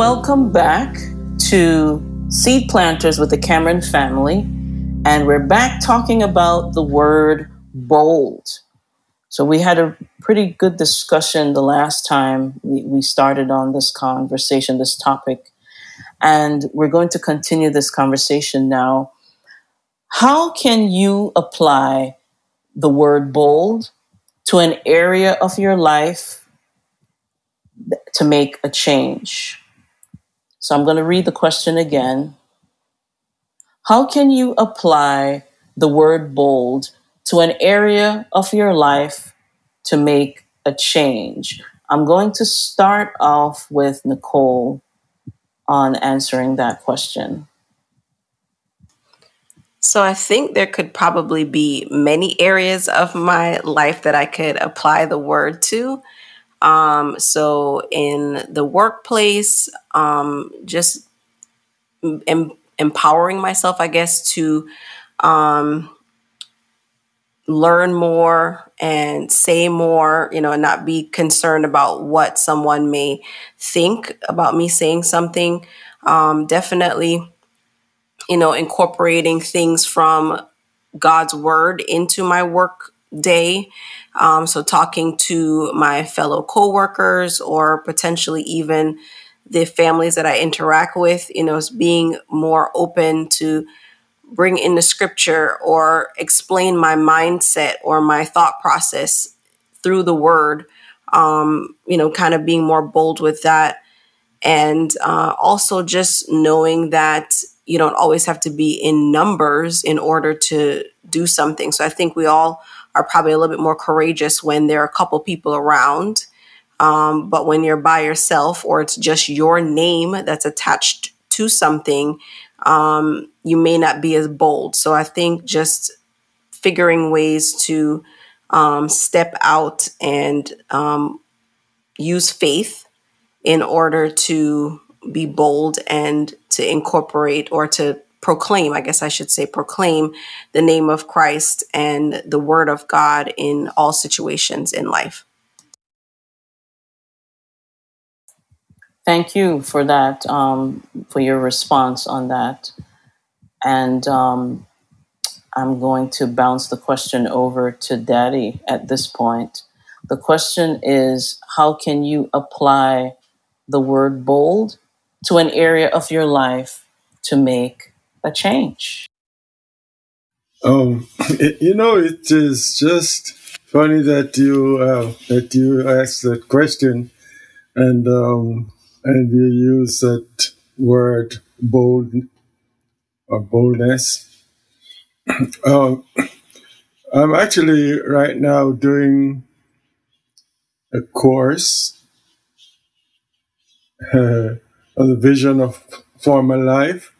welcome back to Seed Planters with the Cameron family. And we're back talking about the word bold. So we had a pretty good discussion the last time we, started on this conversation, this topic. And we're going to continue this conversation now. How can you apply the word bold to an area of your life to make a change? So I'm going to read the question again. How can you apply the word bold to an area of your life to make a change? I'm going to start off with Nicole on answering that question. So I think there could probably be many areas of my life that I could apply the word to. Um, so in the workplace, um, just em- empowering myself, I guess, to um, learn more and say more, you know, and not be concerned about what someone may think about me saying something. Um, definitely, you know, incorporating things from God's word into my work day. Um, so talking to my fellow coworkers or potentially even the families that I interact with, you know, is being more open to bring in the scripture or explain my mindset or my thought process through the word. Um, you know, kind of being more bold with that. And uh, also just knowing that you don't always have to be in numbers in order to do something. So I think we all are probably a little bit more courageous when there are a couple people around. Um, but when you're by yourself or it's just your name that's attached to something, um, you may not be as bold. So I think just figuring ways to um, step out and um, use faith in order to be bold and to incorporate or to proclaim, I guess I should say, proclaim the name of Christ and the word of God in all situations in life. Thank you for that, um, for your response on that. And um, I'm going to bounce the question over to Daddy at this point. The question is How can you apply the word bold to an area of your life to make a change? Um, you know, it is just funny that you uh, that you asked that question, and um, and you use that word bold or boldness. um, I'm actually right now doing a course uh, on the vision of former life.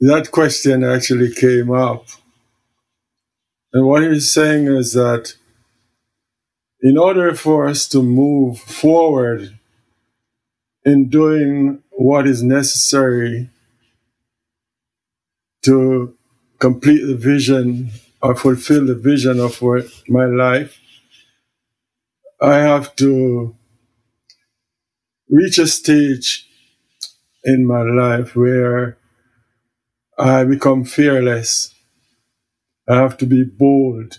That question actually came up. And what he's saying is that in order for us to move forward in doing what is necessary to complete the vision or fulfill the vision of my life, I have to reach a stage in my life where I become fearless I have to be bold.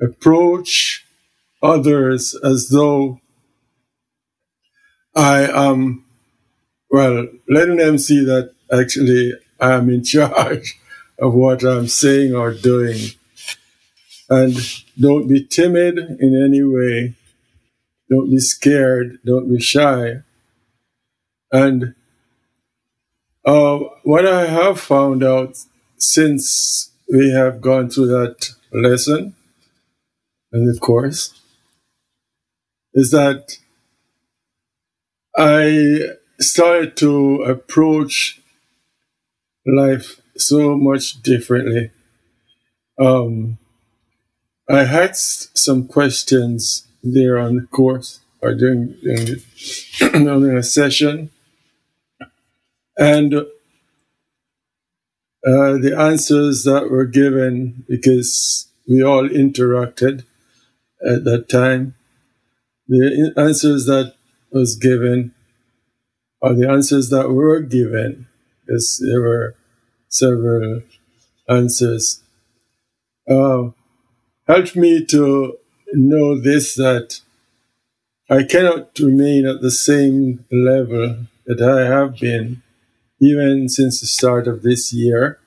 Approach others as though I am, well, letting them see that actually I am in charge of what I'm saying or doing. And don't be timid in any way. Don't be scared. Don't be shy. And uh, what I have found out since we have gone through that lesson and the course is that I started to approach life so much differently. Um, I had some questions there on the course or during, during, during a session, and uh, the answers that were given because we all interacted at that time. The answers that was given or the answers that were given, because there were several answers, uh, helped me to know this that I cannot remain at the same level that I have been even since the start of this year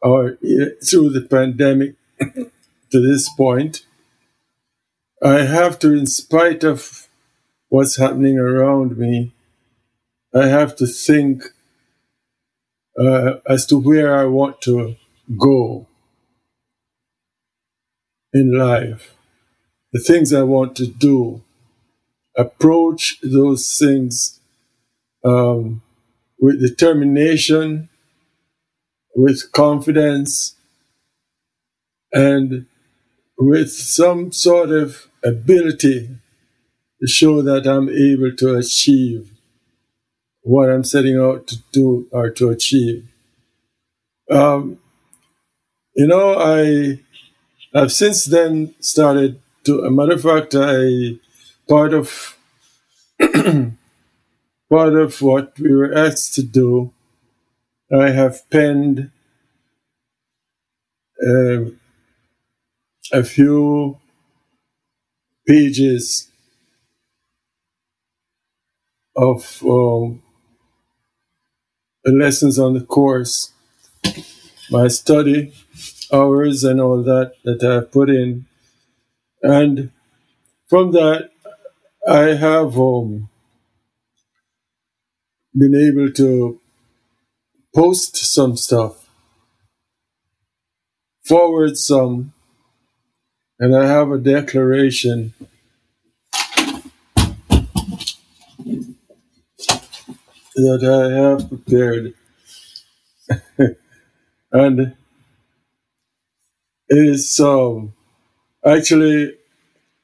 or through the pandemic to this point. I have to, in spite of what's happening around me, I have to think uh, as to where I want to go in life, the things I want to do, approach those things um, with determination, with confidence, and with some sort of ability to show that I'm able to achieve what I'm setting out to do or to achieve. Um, you know, I have since then started to, a matter of fact, I, part of, part of what we were asked to do, I have penned uh, a few pages of um, lessons on the course, my study hours and all that that I've put in. And from that, I have um, been able to post some stuff, forward some, and I have a declaration that I have prepared. and it's um, actually,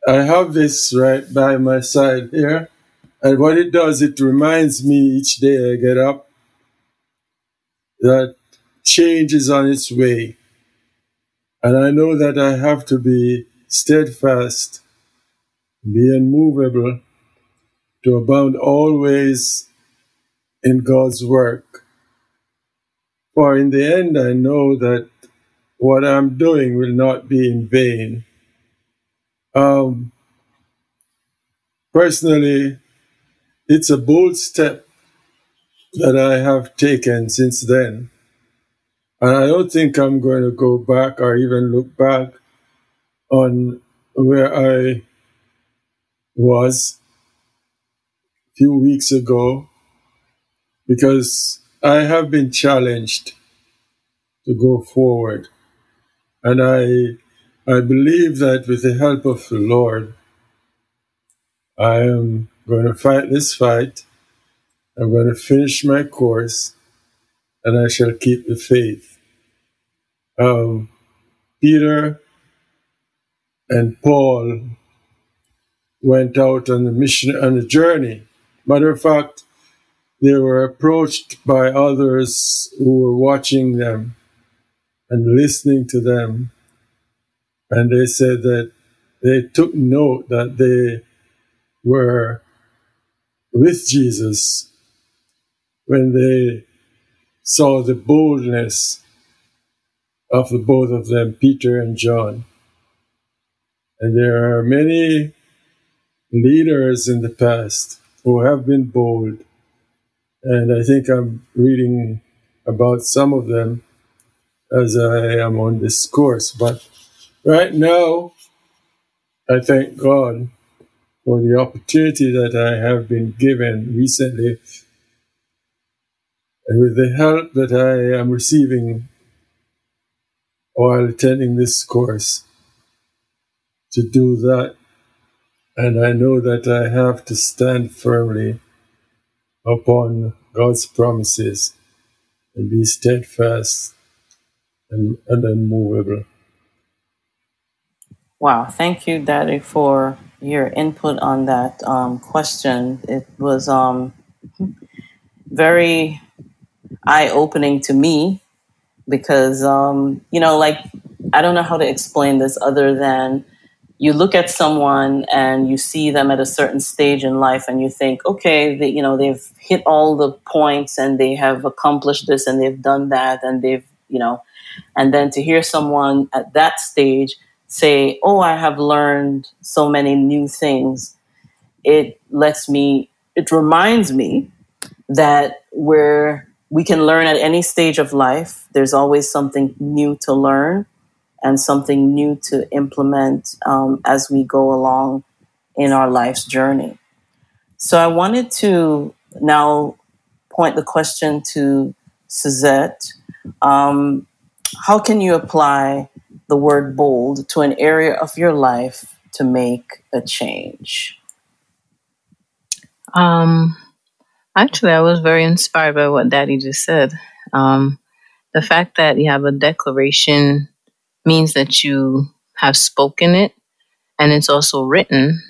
I have this right by my side here. And what it does, it reminds me each day I get up that change is on its way. And I know that I have to be steadfast, be unmovable, to abound always in God's work. For in the end, I know that what I'm doing will not be in vain. Um, personally, it's a bold step that I have taken since then. And I don't think I'm going to go back or even look back on where I was a few weeks ago because I have been challenged to go forward. And I, I believe that with the help of the Lord, I am going to fight this fight. I'm going to finish my course and I shall keep the faith. Um, Peter and Paul went out on the mission on a journey. Matter of fact, they were approached by others who were watching them and listening to them. And they said that they took note that they were with Jesus when they saw the boldness of the both of them, Peter and John. And there are many leaders in the past who have been bold and I think I'm reading about some of them as I am on this course. But right now, I thank God for the opportunity that I have been given recently and with the help that I am receiving while attending this course to do that. And I know that I have to stand firmly upon God's promises and be steadfast and, and unmovable. Wow, thank you, Daddy, for your input on that um, question. It was um, very eye opening to me because, um, you know, like, I don't know how to explain this other than you look at someone and you see them at a certain stage in life and you think okay they, you know they've hit all the points and they have accomplished this and they've done that and they've you know and then to hear someone at that stage say oh i have learned so many new things it lets me it reminds me that where we can learn at any stage of life there's always something new to learn and something new to implement um, as we go along in our life's journey. So I wanted to now point the question to Suzette. Um, how can you apply the word bold to an area of your life to make a change? Um, actually, I was very inspired by what Daddy just said. Um, the fact that you have a declaration means that you have spoken it and it's also written.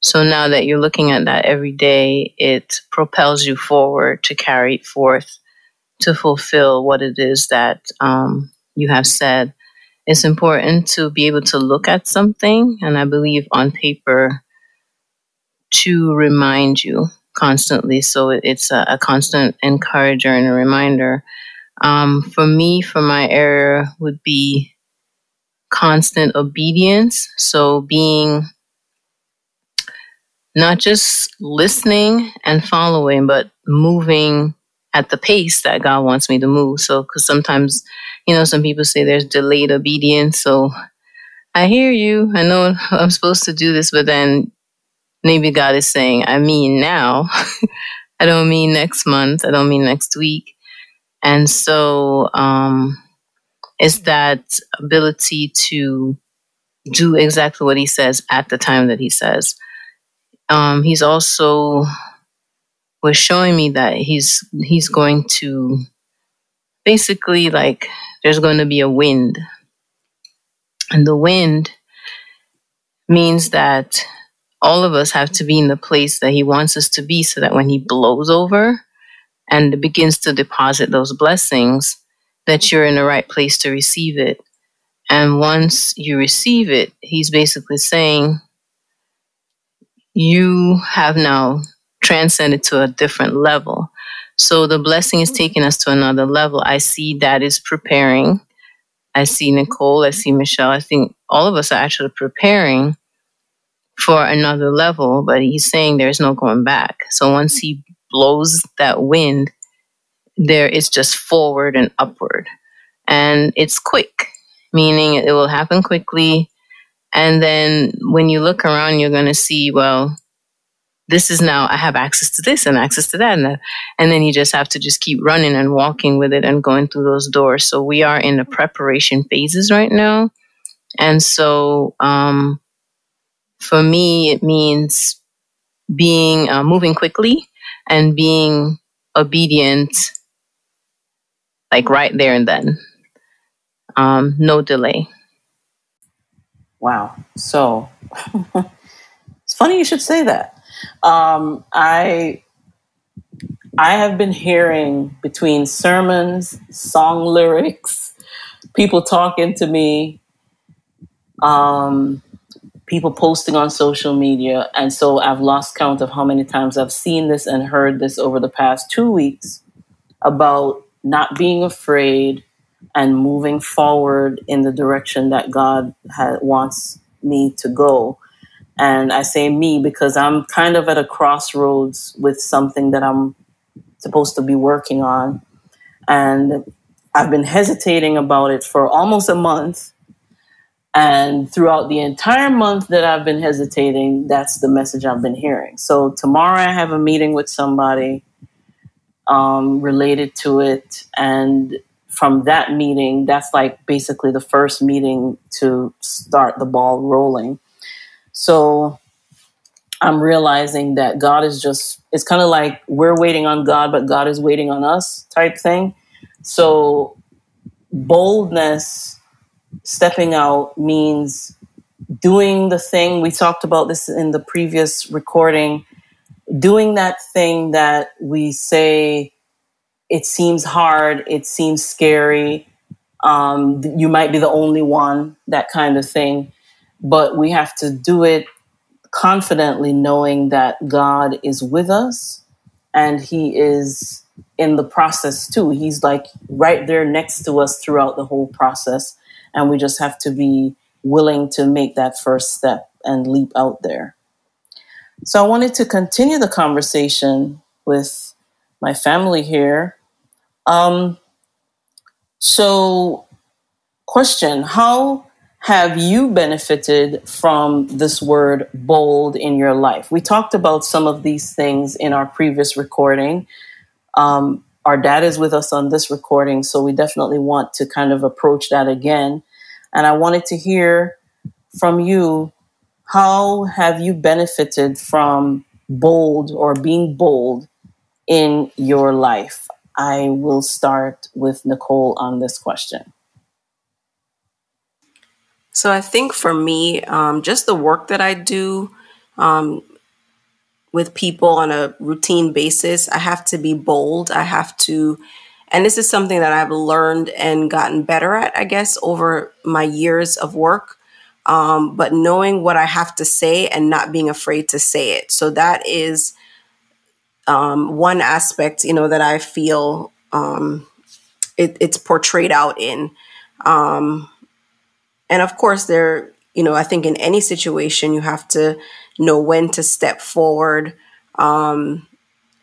So now that you're looking at that every day, it propels you forward to carry it forth to fulfill what it is that um, you have said. It's important to be able to look at something, and I believe on paper to remind you constantly. So it's a, a constant encourager and a reminder. Um, for me, for my area, would be constant obedience. So being not just listening and following, but moving at the pace that God wants me to move. So, because sometimes, you know, some people say there's delayed obedience. So I hear you. I know I'm supposed to do this, but then maybe God is saying, I mean now. I don't mean next month. I don't mean next week. And so, um, is that ability to do exactly what he says at the time that he says. Um, he's also was showing me that he's he's going to basically like there's going to be a wind, and the wind means that all of us have to be in the place that he wants us to be, so that when he blows over and begins to deposit those blessings that you're in the right place to receive it. And once you receive it, he's basically saying, you have now transcended to a different level. So the blessing is taking us to another level. I see that is preparing. I see Nicole, I see Michelle. I think all of us are actually preparing for another level, but he's saying there's no going back. So once he blows that wind, there is just forward and upward. And it's quick, meaning it will happen quickly. And then when you look around, you're going to see, well, this is now, I have access to this and access to that. And, and then you just have to just keep running and walking with it and going through those doors. So we are in the preparation phases right now. And so um, for me, it means being uh, moving quickly and being obedient like right there and then. Um, no delay. Wow. So it's funny you should say that. Um, I I have been hearing between sermons, song lyrics, people talking to me, um, people posting on social media, and so I've lost count of how many times I've seen this and heard this over the past two weeks about not being afraid and moving forward in the direction that God ha- wants me to go. And I say me because I'm kind of at a crossroads with something that I'm supposed to be working on. And I've been hesitating about it for almost a month. And throughout the entire month that I've been hesitating, that's the message I've been hearing. So tomorrow I have a meeting with somebody um, related to it. And from that meeting, that's like basically the first meeting to start the ball rolling. So I'm realizing that God is just, it's kind of like we're waiting on God, but God is waiting on us type thing. So boldness, stepping out means doing the thing. We talked about this in the previous recording doing that thing that we say it seems hard, it seems scary, um, you might be the only one, that kind of thing. But we have to do it confidently, knowing that God is with us and He is in the process too. He's like right there next to us throughout the whole process. And we just have to be willing to make that first step and leap out there. So I wanted to continue the conversation with my family here. Um, so, question How have you benefited from this word bold in your life? We talked about some of these things in our previous recording. Um, our dad is with us on this recording, so we definitely want to kind of approach that again. And I wanted to hear from you how have you benefited from bold or being bold in your life? I will start with Nicole on this question. So I think for me, um, just the work that I do um, with people on a routine basis, I have to be bold. I have to, and this is something that I've learned and gotten better at, I guess, over my years of work. Um, but knowing what I have to say and not being afraid to say it. So that is um, one aspect, you know, that I feel um, it, it's portrayed out in. Um, and of course, there, you know, I think in any situation, you have to know when to step forward. Um,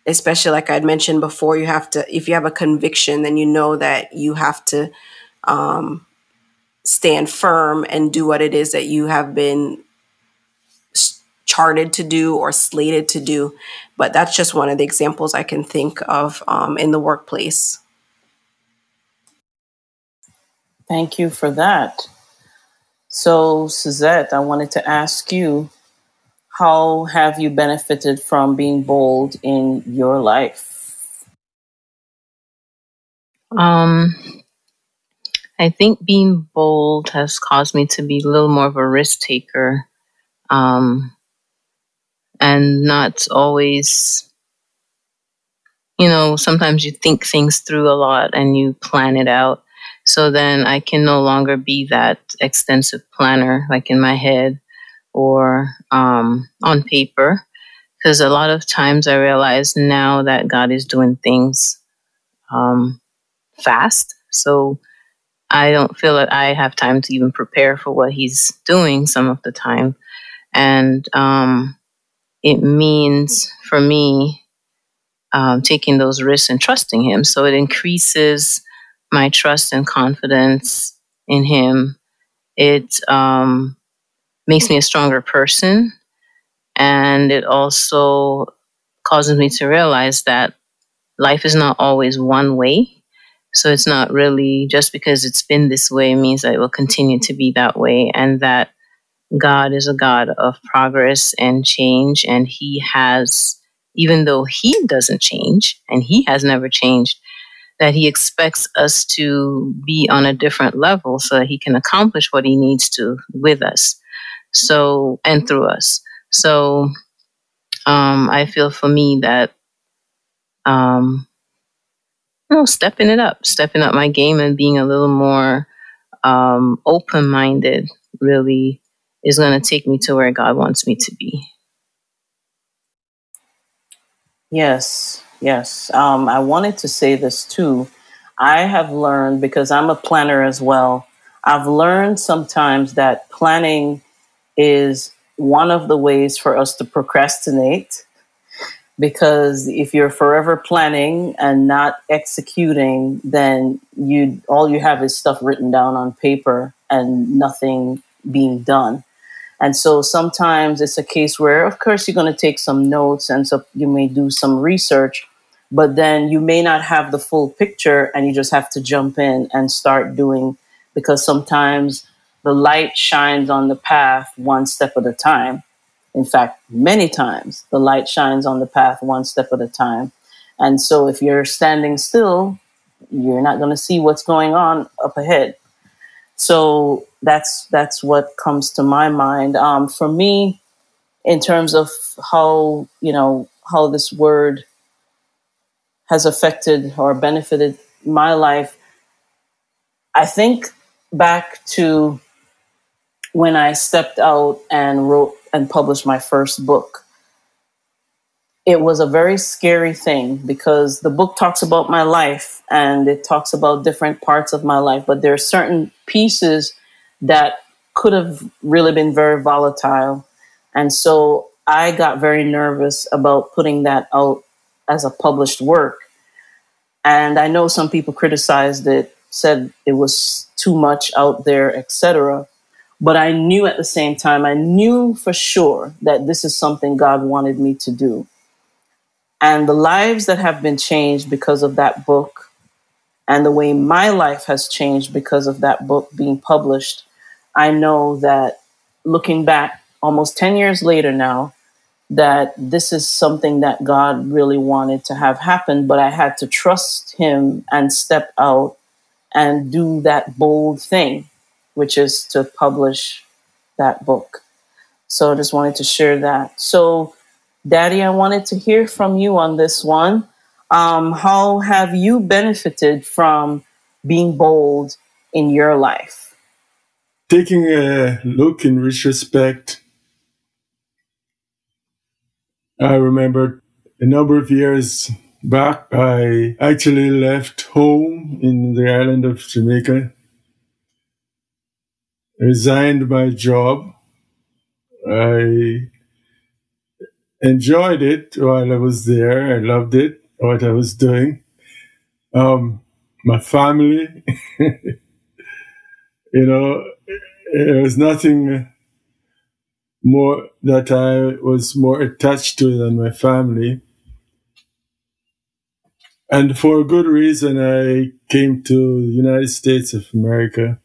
especially like I'd mentioned before, you have to, if you have a conviction, then you know that you have to um, stand firm and do what it is that you have been charted to do or slated to do. But that's just one of the examples I can think of um, in the workplace. Thank you for that. So, Suzette, I wanted to ask you how have you benefited from being bold in your life? Um, I think being bold has caused me to be a little more of a risk taker um, and not always, you know, sometimes you think things through a lot and you plan it out. So then I can no longer be that extensive planner, like in my head or um, on paper. Because a lot of times I realize now that God is doing things um, fast. So I don't feel that I have time to even prepare for what He's doing some of the time. And um, it means for me um, taking those risks and trusting Him. So it increases my trust and confidence in Him. It um, makes me a stronger person. And it also causes me to realize that life is not always one way. So it's not really just because it's been this way means that it will continue to be that way. And that God is a God of progress and change. And He has, even though He doesn't change and He has never changed, that he expects us to be on a different level so that he can accomplish what he needs to with us so and through us. So um, i feel for me that um, you know stepping it up stepping up my game and being a little more um, open-minded really is going to take me to where god wants me to be. Yes Yes, um, I wanted to say this too. I have learned because I'm a planner as well. I've learned sometimes that planning is one of the ways for us to procrastinate because if you're forever planning and not executing then you all you have is stuff written down on paper and nothing being done and so sometimes it's a case where of course you're going to take some notes and so you may do some research but then you may not have the full picture and you just have to jump in and start doing because sometimes the light shines on the path one step at a time. In fact, many times the light shines on the path one step at a time. And so if you're standing still, you're not going to see what's going on up ahead. So that's that's what comes to my mind. Um, for me, in terms of how you know how this word has affected or benefited my life, I think back to when I stepped out and wrote and published my first book. It was a very scary thing because the book talks about my life and it talks about different parts of my life, but there are certain pieces that could have really been very volatile. And so I got very nervous about putting that out as a published work. And I know some people criticized it, said it was too much out there, etc. But I knew at the same time, I knew for sure that this is something God wanted me to do. And the lives that have been changed because of that book, and the way my life has changed because of that book being published, I know that looking back almost 10 years later now, that this is something that God really wanted to have happen, but I had to trust Him and step out and do that bold thing which is to publish that book. So I just wanted to share that. So, Daddy, I wanted to hear from you on this one. Um, how have you benefited from being bold in your life? Taking a look in retrospect, I remember a number of years back, I actually left home in the island of Jamaica resigned my job. I enjoyed it while I was there. I loved it, what I was doing. Um, my family, you know, there was nothing more that I was more attached to than my family. And for a good reason, I came to the United States of America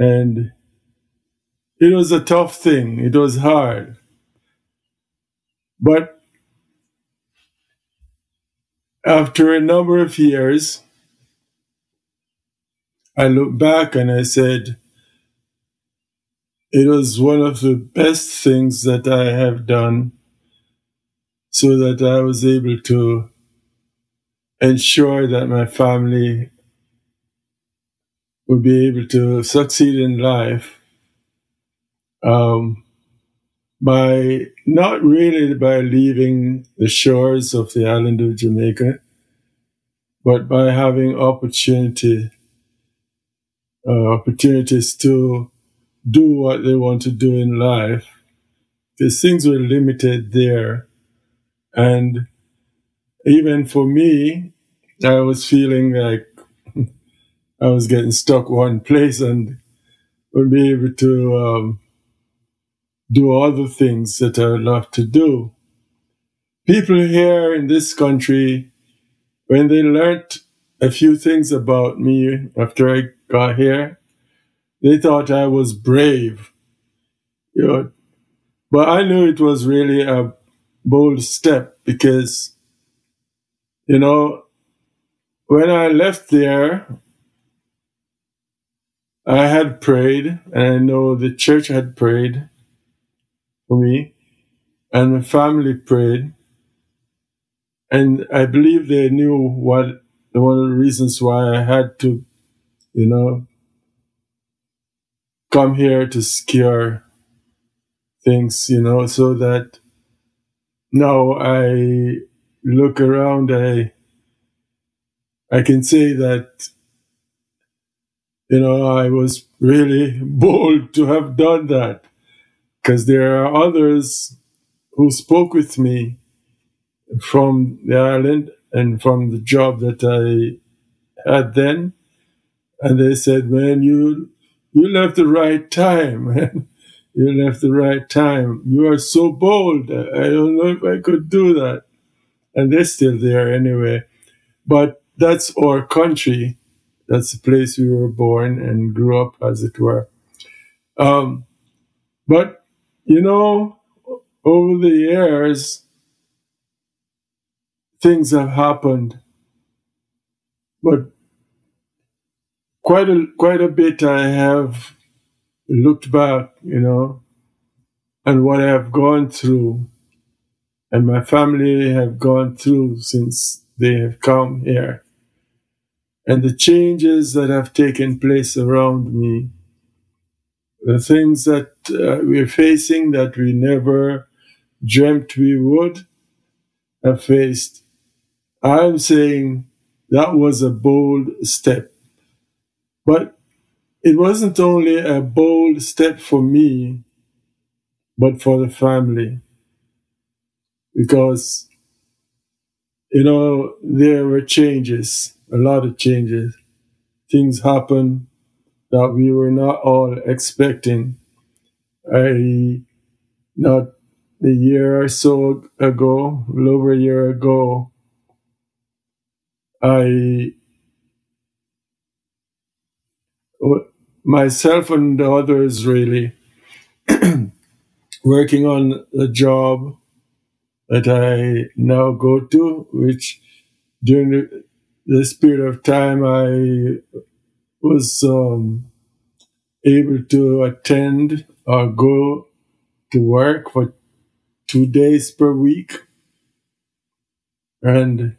and it was a tough thing, it was hard. But after a number of years, I look back and I said, it was one of the best things that I have done so that I was able to ensure that my family would be able to succeed in life. Um, by not really by leaving the shores of the island of Jamaica, but by having opportunity uh, opportunities to do what they want to do in life. Because things were limited there, and even for me, I was feeling like I was getting stuck one place and would be able to um, do other things that I would love to do. People here in this country, when they learned a few things about me after I got here, they thought I was brave. You know, but I knew it was really a bold step because, you know, when I left there, I had prayed, and I know the church had prayed for me, and the family prayed. And I believe they knew what one of the reasons why I had to, you know, come here to secure things, you know, so that now I look around, I I can say that you know, I was really bold to have done that because there are others who spoke with me from the island and from the job that I had then. And they said, man, you, you left the right time, man. You left the right time. You are so bold. I don't know if I could do that. And they're still there anyway. But that's our country. That's the place we were born and grew up, as it were. Um, but, you know, over the years, things have happened. But quite a, quite a bit I have looked back, you know, and what I have gone through, and my family have gone through since they have come here and the changes that have taken place around me the things that uh, we're facing that we never dreamt we would have faced. I'm saying that was a bold step. But it wasn't only a bold step for me, but for the family. Because, you know, there were changes, a lot of changes. Things happened that we were not all expecting. I, not a year or so ago, a little over a year ago, I, myself and the others really, working on the job that I now go to, which during this period of time I was um, able to attend or go to work for two days per week. And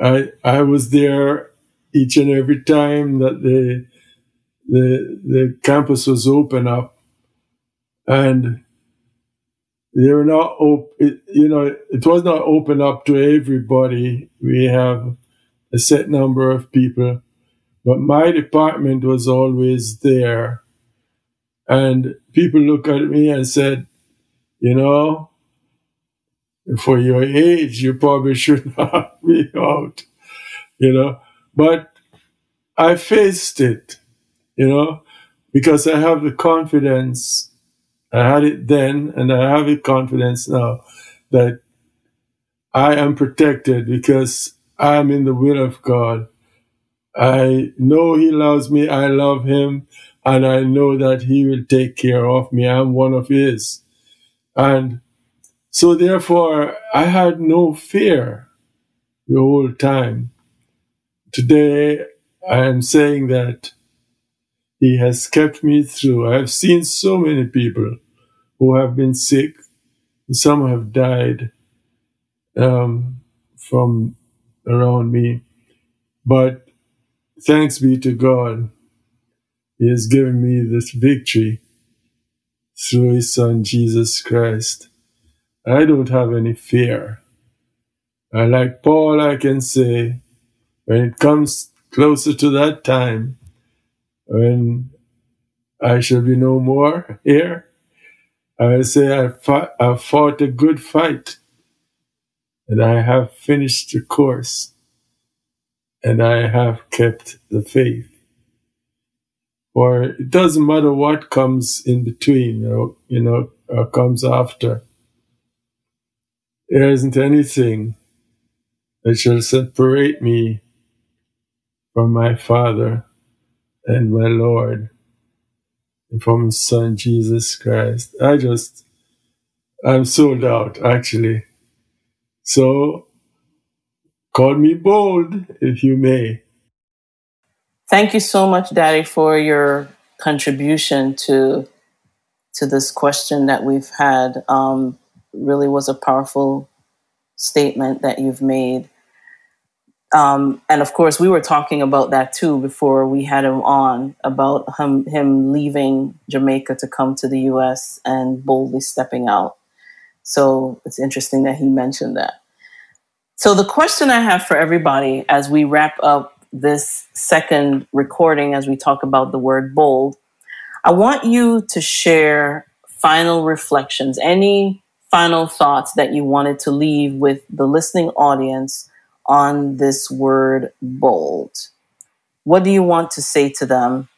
I I was there each and every time that the the the campus was open up, and they were not open. You know, it was not open up to everybody. We have a set number of people, but my department was always there, and people look at me and said, you know, for your age, you probably should not be out, you know. But I faced it, you know, because I have the confidence. I had it then, and I have the confidence now that I am protected because I am in the will of God. I know He loves me, I love Him, and I know that He will take care of me. I'm one of His. And so therefore, I had no fear the whole time. Today, I am saying that He has kept me through. I have seen so many people who have been sick. Some have died um, from around me. But thanks be to God, He has given me this victory through His Son, Jesus Christ. I don't have any fear. And like Paul, I can say, when it comes closer to that time, when I shall be no more here, I say, I fought, I fought a good fight, and I have finished the course, and I have kept the faith. For it doesn't matter what comes in between, know, you know or comes after there isn't anything that shall separate me from my Father and my Lord and from His Son Jesus Christ. I just, I'm sold out actually. So, call me bold if you may. Thank you so much, Daddy, for your contribution to to this question that we've had. Um, really was a powerful statement that you've made. Um, and of course, we were talking about that too before we had him on about him, him leaving Jamaica to come to the US and boldly stepping out. So it's interesting that he mentioned that. So, the question I have for everybody as we wrap up this second recording, as we talk about the word bold, I want you to share final reflections, any final thoughts that you wanted to leave with the listening audience on this word bold. What do you want to say to them?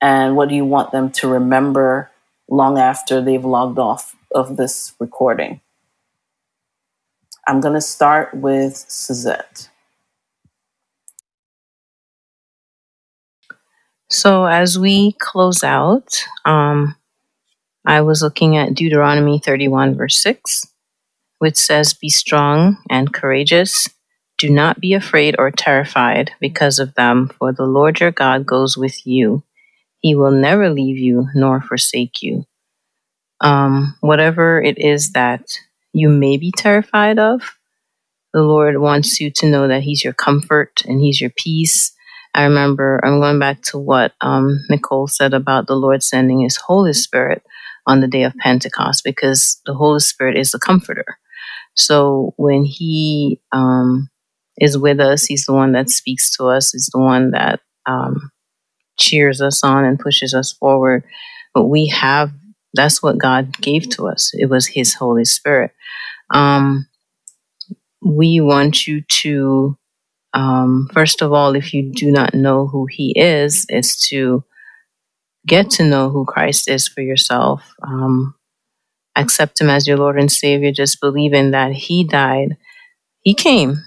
And what do you want them to remember long after they've logged off of this recording? I'm going to start with Suzette. So, as we close out, um, I was looking at Deuteronomy 31, verse 6, which says, Be strong and courageous. Do not be afraid or terrified because of them, for the Lord your God goes with you. He will never leave you nor forsake you. Um, whatever it is that you may be terrified of, the Lord wants you to know that He's your comfort and He's your peace I remember I'm going back to what um, Nicole said about the Lord sending His Holy Spirit on the day of Pentecost, because the Holy Spirit is the comforter. So when He um, is with us, He's the one that speaks to us, He's the one that um, cheers us on and pushes us forward. But we have that's what God gave to us. It was His Holy Spirit. Um, we want you to, um, first of all, if you do not know who He is, is to get to know who Christ is for yourself. Um, accept Him as your Lord and Savior. Just believe in that He died. He came.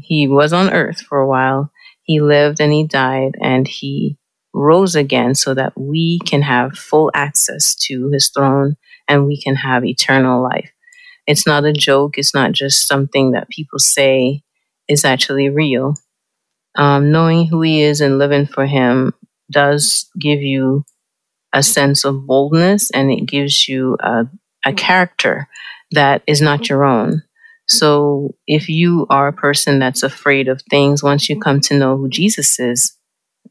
He was on earth for a while. He lived and He died, and He rose again so that we can have full access to his throne and we can have eternal life. It's not a joke, it's not just something that people say is actually real. Um, knowing who he is and living for him does give you a sense of boldness and it gives you a, a character that is not your own. So if you are a person that's afraid of things, once you come to know who Jesus is,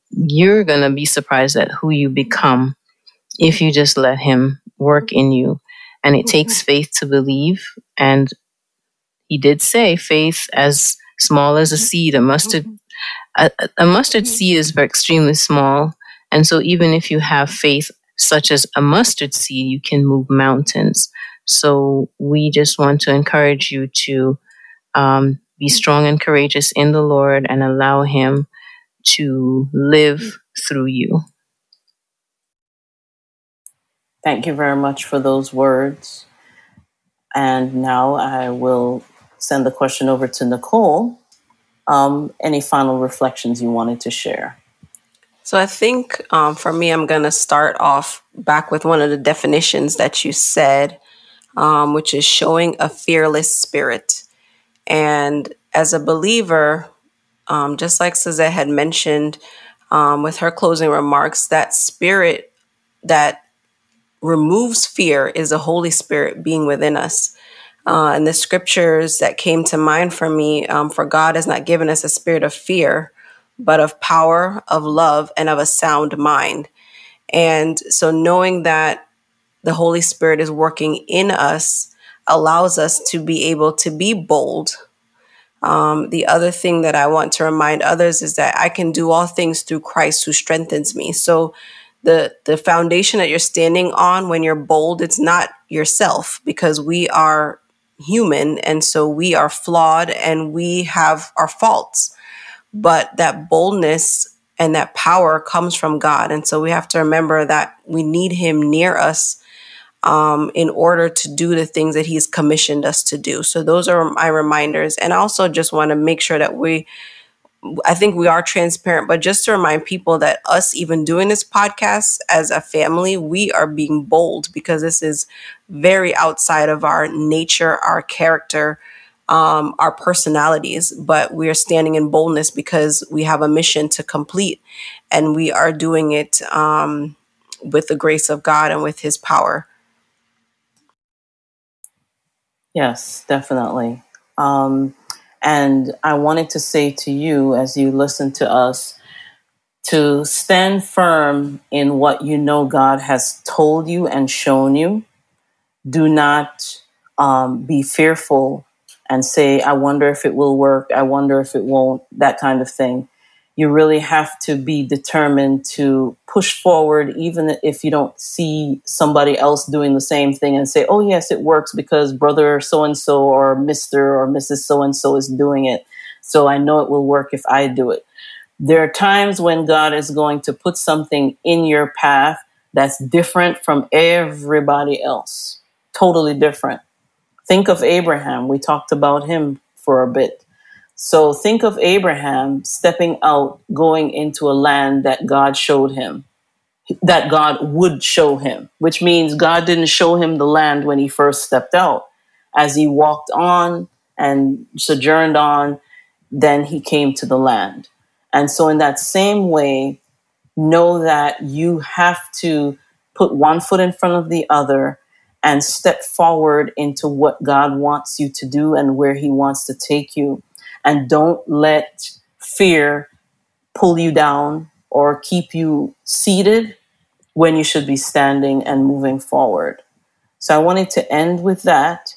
you're going to be surprised at who you become if you just let Him work in you. And it takes mm-hmm. faith to believe. And He did say faith as small as a seed, a mustard. Mm-hmm. A, a mustard mm-hmm. seed is extremely small. And so, even if you have faith such as a mustard seed, you can move mountains. So, we just want to encourage you to um, be strong and courageous in the Lord and allow Him to live through you. Thank you very much for those words. And now I will send the question over to Nicole. Um, any final reflections you wanted to share? So I think um, for me, I'm going to start off back with one of the definitions that you said, um, which is showing a fearless spirit. And as a believer, um, just like Suzette had mentioned um, with her closing remarks, that spirit that removes fear is the Holy Spirit being within us. Uh, and the scriptures that came to mind for me um, for God has not given us a spirit of fear, but of power, of love, and of a sound mind. And so knowing that the Holy Spirit is working in us allows us to be able to be bold um, the other thing that I want to remind others is that I can do all things through Christ who strengthens me. So the the foundation that you're standing on when you're bold, it's not yourself because we are human and so we are flawed and we have our faults. But that boldness and that power comes from God. And so we have to remember that we need him near us um, in order to do the things that he's commissioned us to do. So those are my reminders. And I also just want to make sure that we, I think we are transparent, but just to remind people that us even doing this podcast as a family, we are being bold because this is very outside of our nature, our character, um, our personalities, but we are standing in boldness because we have a mission to complete and we are doing it um, with the grace of God and with his power. Yes, definitely. Um, and I wanted to say to you as you listen to us to stand firm in what you know God has told you and shown you. Do not um, be fearful and say, I wonder if it will work. I wonder if it won't, that kind of thing you really have to be determined to push forward, even if you don't see somebody else doing the same thing and say, oh, yes, it works because brother so and so or Mr. or Mrs. so and so is doing it. So I know it will work if I do it. There are times when God is going to put something in your path that's different from everybody else, totally different. Think of Abraham. We talked about him for a bit so think of Abraham stepping out, going into a land that God showed him, that God would show him, which means God didn't show him the land when he first stepped out. As he walked on and sojourned on, then he came to the land. And so, in that same way, know that you have to put one foot in front of the other and step forward into what God wants you to do and where he wants to take you and don't let fear pull you down or keep you seated when you should be standing and moving forward. So I wanted to end with that.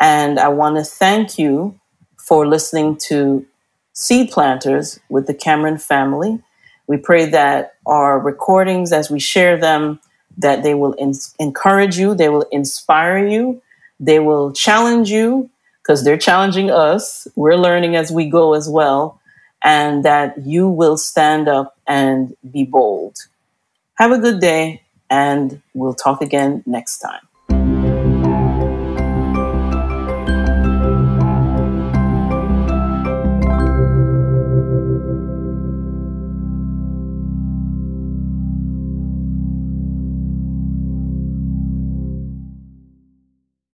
And I want to thank you for listening to Seed Planters with the Cameron family. We pray that our recordings, as we share them, that they will in- encourage you, they will inspire you, they will challenge you because they're challenging us. We're learning as we go as well, and that you will stand up and be bold. Have a good day, and we'll talk again next time.